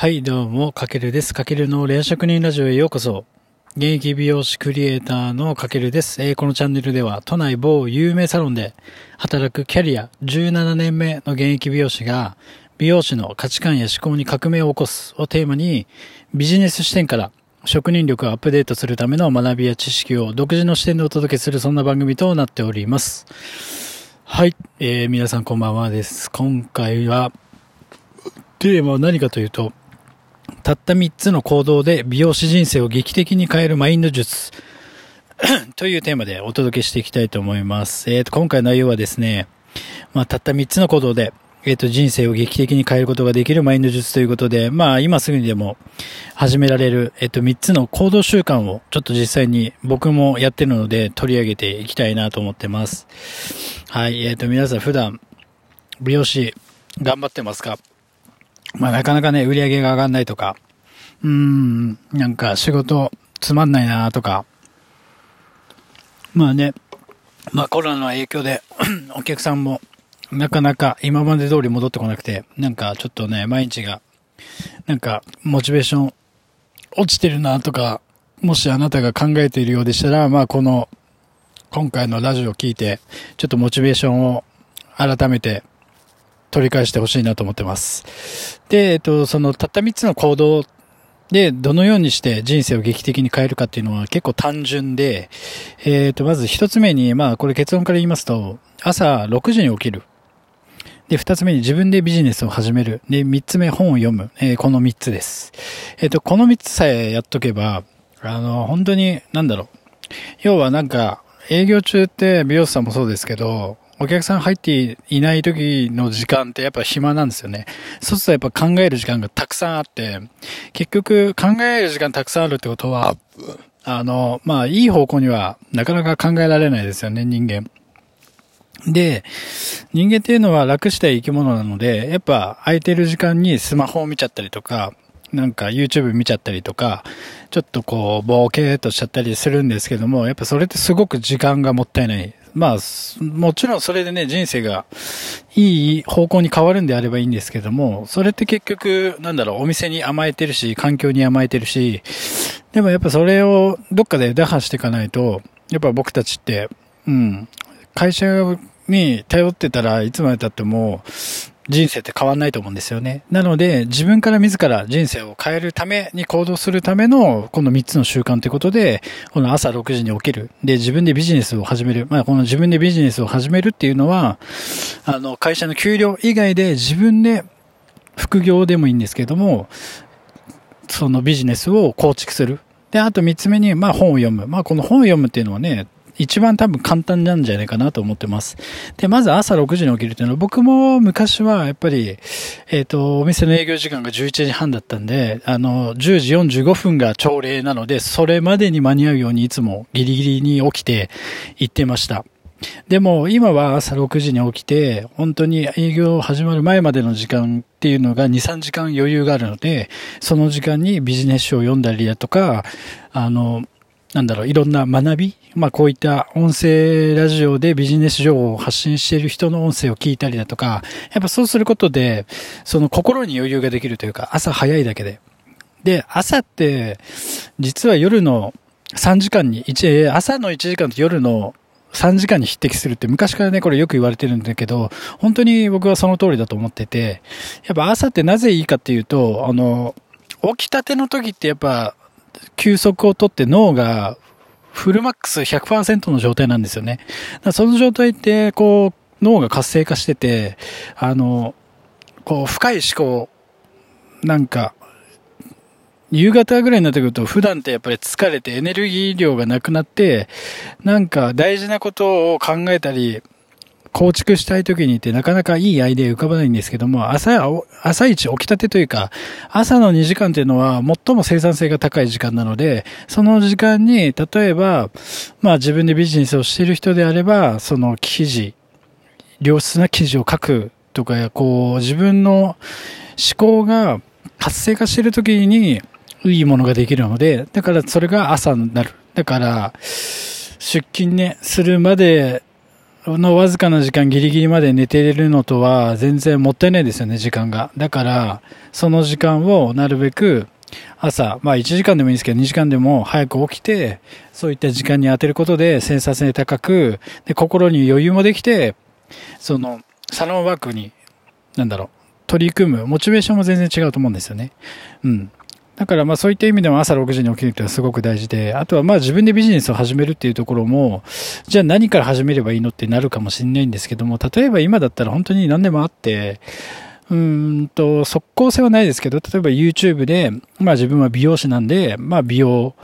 はい、どうも、かけるです。かけるのレア職人ラジオへようこそ。現役美容師クリエイターのかけるです。えーこのチャンネルでは、都内某有名サロンで働くキャリア17年目の現役美容師が、美容師の価値観や思考に革命を起こすをテーマに、ビジネス視点から職人力をアップデートするための学びや知識を独自の視点でお届けするそんな番組となっております。はい、えー皆さんこんばんはです。今回は、テーマは何かというと、たった3つの行動で美容師人生を劇的に変えるマインド術 というテーマでお届けしていきたいと思います。えーと、今回の内容はですね、まあ、たった3つの行動で、えっ、と、人生を劇的に変えることができるマインド術ということで、まあ、今すぐにでも始められる、えっ、と、3つの行動習慣をちょっと実際に僕もやってるので取り上げていきたいなと思ってます。はい、えっ、と、皆さん普段美容師頑張ってますか？まあなかなかね、売り上げが上がんないとか、うーん、なんか仕事つまんないなとか、まあね、まあコロナの影響で お客さんもなかなか今まで通り戻ってこなくて、なんかちょっとね、毎日が、なんかモチベーション落ちてるなとか、もしあなたが考えているようでしたら、まあこの、今回のラジオを聞いて、ちょっとモチベーションを改めて取り返してほしいなと思ってます。で、えっと、そのたった3つの行動でどのようにして人生を劇的に変えるかっていうのは結構単純で、えっと、まず1つ目に、まあこれ結論から言いますと、朝6時に起きる。で、2つ目に自分でビジネスを始める。で、3つ目本を読む。えーこの3つです。えっと、この3つさえやっとけば、あの、本当に、なんだろう。要はなんか、営業中って美容師さんもそうですけど、お客さん入っていない時の時間ってやっぱ暇なんですよね。そうするとやっぱ考える時間がたくさんあって、結局考える時間たくさんあるってことは、あの、まあいい方向にはなかなか考えられないですよね、人間。で、人間っていうのは楽したい生き物なので、やっぱ空いてる時間にスマホを見ちゃったりとか、なんか YouTube 見ちゃったりとか、ちょっとこう、ボーケーとしちゃったりするんですけども、やっぱそれってすごく時間がもったいない。まあ、もちろんそれでね、人生がいい方向に変わるんであればいいんですけども、それって結局、なんだろう、お店に甘えてるし、環境に甘えてるし、でもやっぱそれをどっかで打破していかないと、やっぱ僕たちって、うん、会社に頼ってたらいつまで経っても人生って変わんないと思うんですよね。なので自分から自ら人生を変えるために行動するためのこの3つの習慣ということで、この朝6時に起きる。で、自分でビジネスを始める。まあこの自分でビジネスを始めるっていうのは、あの会社の給料以外で自分で副業でもいいんですけども、そのビジネスを構築する。で、あと3つ目に、まあ本を読む。まあこの本を読むっていうのはね、一番多分簡単なんじゃないかなと思ってます。で、まず朝6時に起きるっていうのは、僕も昔はやっぱり、えっ、と、お店の営業時間が11時半だったんで、あの、10時45分が朝礼なので、それまでに間に合うようにいつもギリギリに起きて行ってました。でも今は朝6時に起きて、本当に営業始まる前までの時間っていうのが2、3時間余裕があるので、その時間にビジネス書を読んだりだとか、あの、なんだろう、いろんな学びまあこういった音声ラジオでビジネス情報を発信している人の音声を聞いたりだとか、やっぱそうすることで、その心に余裕ができるというか、朝早いだけで。で、朝って、実は夜の3時間に、朝の1時間と夜の3時間に匹敵するって昔からね、これよく言われてるんだけど、本当に僕はその通りだと思ってて、やっぱ朝ってなぜいいかっていうと、あの、起きたての時ってやっぱ、休息をとって脳がフルマックス100%の状態なんですよね。その状態って、こう、脳が活性化してて、あの、こう、深い思考、なんか、夕方ぐらいになってくると普段ってやっぱり疲れてエネルギー量がなくなって、なんか大事なことを考えたり、構築したい時にってなかなかいいアイデア浮かばないんですけども、朝、朝一起きたてというか、朝の2時間っていうのは最も生産性が高い時間なので、その時間に、例えば、まあ自分でビジネスをしている人であれば、その記事、良質な記事を書くとか、こう、自分の思考が活性化している時に、いいものができるので、だからそれが朝になる。だから、出勤ね、するまでのわずかな時間ギリギリまで寝ているのとは全然もったいないですよね、時間が。だから、その時間をなるべく朝、まあ1時間でもいいんですけど2時間でも早く起きて、そういった時間に当てることで生産性高く、で、心に余裕もできて、その、サロンワークに、なんだろう、取り組む、モチベーションも全然違うと思うんですよね。うん。だからまあそういった意味でも朝6時に起きるってのはすごく大事で、あとはまあ自分でビジネスを始めるっていうところも、じゃあ何から始めればいいのってなるかもしれないんですけども、例えば今だったら本当に何でもあって、うんと、即効性はないですけど、例えば YouTube で、まあ自分は美容師なんで、まあ美容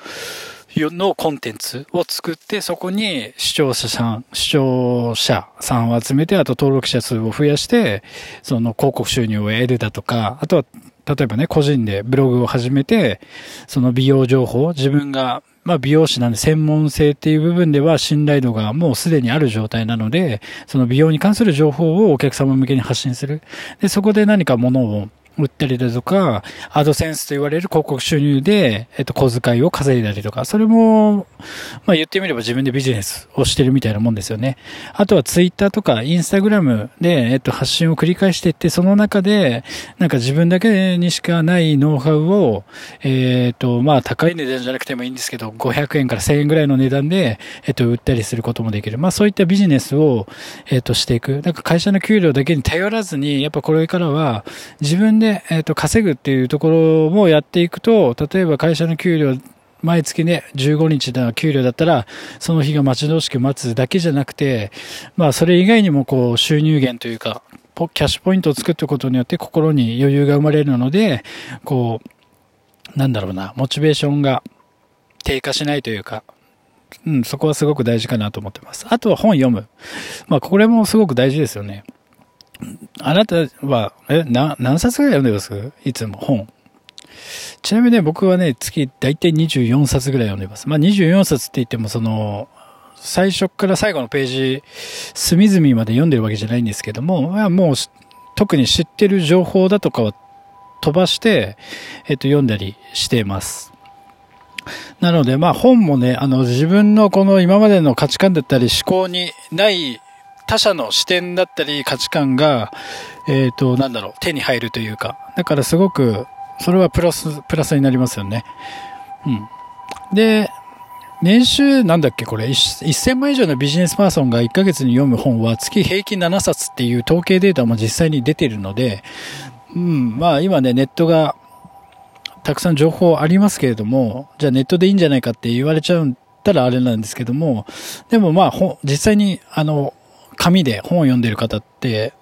のコンテンツを作って、そこに視聴者さん、視聴者さんを集めて、あと登録者数を増やして、その広告収入を得るだとか、あとは例えばね、個人でブログを始めて、その美容情報、自分が、まあ美容師なんで専門性っていう部分では信頼度がもうすでにある状態なので、その美容に関する情報をお客様向けに発信する。で、そこで何かものを売ったりだとか、アドセンスと言われる広告収入で、えっと、小遣いを稼いだりとか、それも、まあ言ってみれば自分でビジネスをしてるみたいなもんですよね。あとはツイッターとかインスタグラムで、えっと、発信を繰り返していって、その中で、なんか自分だけにしかないノウハウを、えっと、まあ高い値段じゃなくてもいいんですけど、500円から1000円ぐらいの値段で、えっと、売ったりすることもできる。まあそういったビジネスを、えっと、していく。なんか会社の給料だけに頼らずに、やっぱこれからは自分でで、えっ、ー、と、稼ぐっていうところもやっていくと、例えば会社の給料、毎月ね、15日の給料だったら、その日が待ち遠しく待つだけじゃなくて、まあ、それ以外にもこう、収入源というか、キャッシュポイントを作っていくことによって心に余裕が生まれるので、こう、なんだろうな、モチベーションが低下しないというか、うん、そこはすごく大事かなと思ってます。あとは本読む。まあ、これもすごく大事ですよね。あなたは、え、な、何冊ぐらい読んでます？いつも本。ちなみにね、僕はね、月大体24冊ぐらい読んでます。まあ24冊って言っても、その、最初から最後のページ、隅々まで読んでるわけじゃないんですけども、まあ、もう、特に知ってる情報だとかは飛ばして、えっと、読んだりしています。なので、まあ本もね、あの自分のこの今までの価値観だったり思考にない他者の視点だったり価値観が、えっ、ー、と、なんだろう、手に入るというか、だからすごく、それはプラス、プラスになりますよね。うん。で、年収なんだっけこれ1000万以上のビジネスパーソンが1ヶ月に読む本は月平均7冊っていう統計データも実際に出てるので、うん、まあ今ねネットがたくさん情報ありますけれども、じゃあネットでいいんじゃないかって言われちゃったらあれなんですけども、でもまあ実際にあの紙で本を読んでる方って、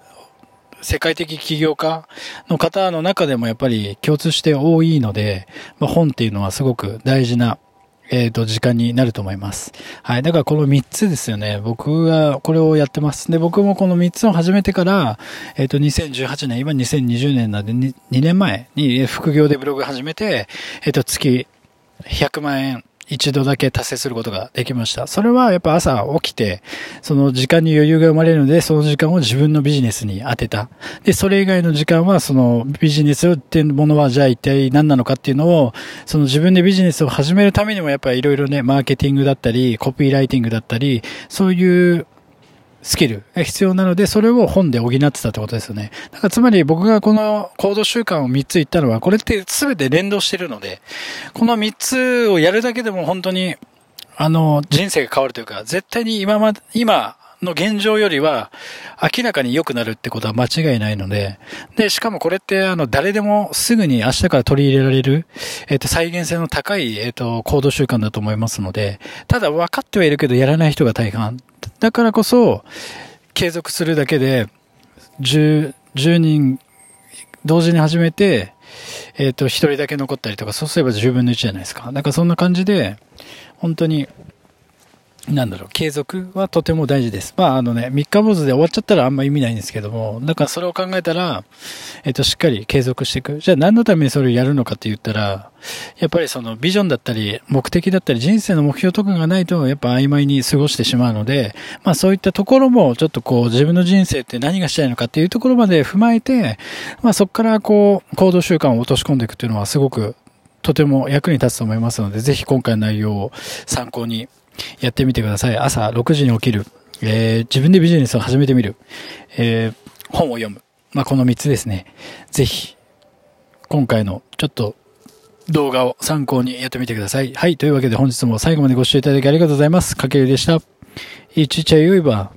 世界的起業家の方の中でもやっぱり共通して多いので、まあ、本っていうのはすごく大事な、えっ、ー、と、時間になると思います。はい。だからこの3つですよね。僕がこれをやってます。で、僕もこの3つを始めてから、えっ、ー、と、2018年、今2020年なんで 2, 2年前に副業でブログ始めて、えっ、ー、と、月100万円一度だけ達成することができました。それはやっぱ朝起きて、その時間に余裕が生まれるので、その時間を自分のビジネスに当てた。で、それ以外の時間は、そのビジネスっていうものはじゃあ一体何なのかっていうのを、その自分でビジネスを始めるためにもやっぱりいろいろね、マーケティングだったり、コピーライティングだったり、そういうスキルが必要なので、それを本で補ってたってことですよね。だからつまり僕がこの行動習慣を3つ言ったのは、これって全て連動してるので、この3つをやるだけでも本当に、あの、人生が変わるというか、絶対に今まで、今の現状よりは明らかに良くなるってことは間違いないので、で、しかもこれってあの誰でもすぐに明日から取り入れられる、えっ、と、再現性の高い、えっ、と、行動習慣だと思いますので、ただ分かってはいるけどやらない人が大半。だからこそ、継続するだけで、10、10人同時に始めて、えっ、と、一人だけ残ったりとか、そうすれば10分の1じゃないですか。なんかそんな感じで、本当に、なんだろう、継続はとても大事です。まあ、あのね、三日坊主で終わっちゃったらあんま意味ないんですけども、だからそれを考えたら、えっと、しっかり継続していく。じゃあ何のためにそれをやるのかって言ったら、やっぱりそのビジョンだったり、目的だったり、人生の目標とかがないと、やっぱ曖昧に過ごしてしまうので、まあそういったところも、ちょっとこう、自分の人生って何がしたいのかっていうところまで踏まえて、まあそこからこう、行動習慣を落とし込んでいくっていうのはすごく、とても役に立つと思いますので、ぜひ今回の内容を参考にやってみてください。朝6時に起きる。えー、自分でビジネスを始めてみる、えー、本を読む。まあ、この3つですね。ぜひ、今回のちょっと動画を参考にやってみてください。はい。というわけで本日も最後までご視聴いただきありがとうございます。かけるでした。いちちゃよいば。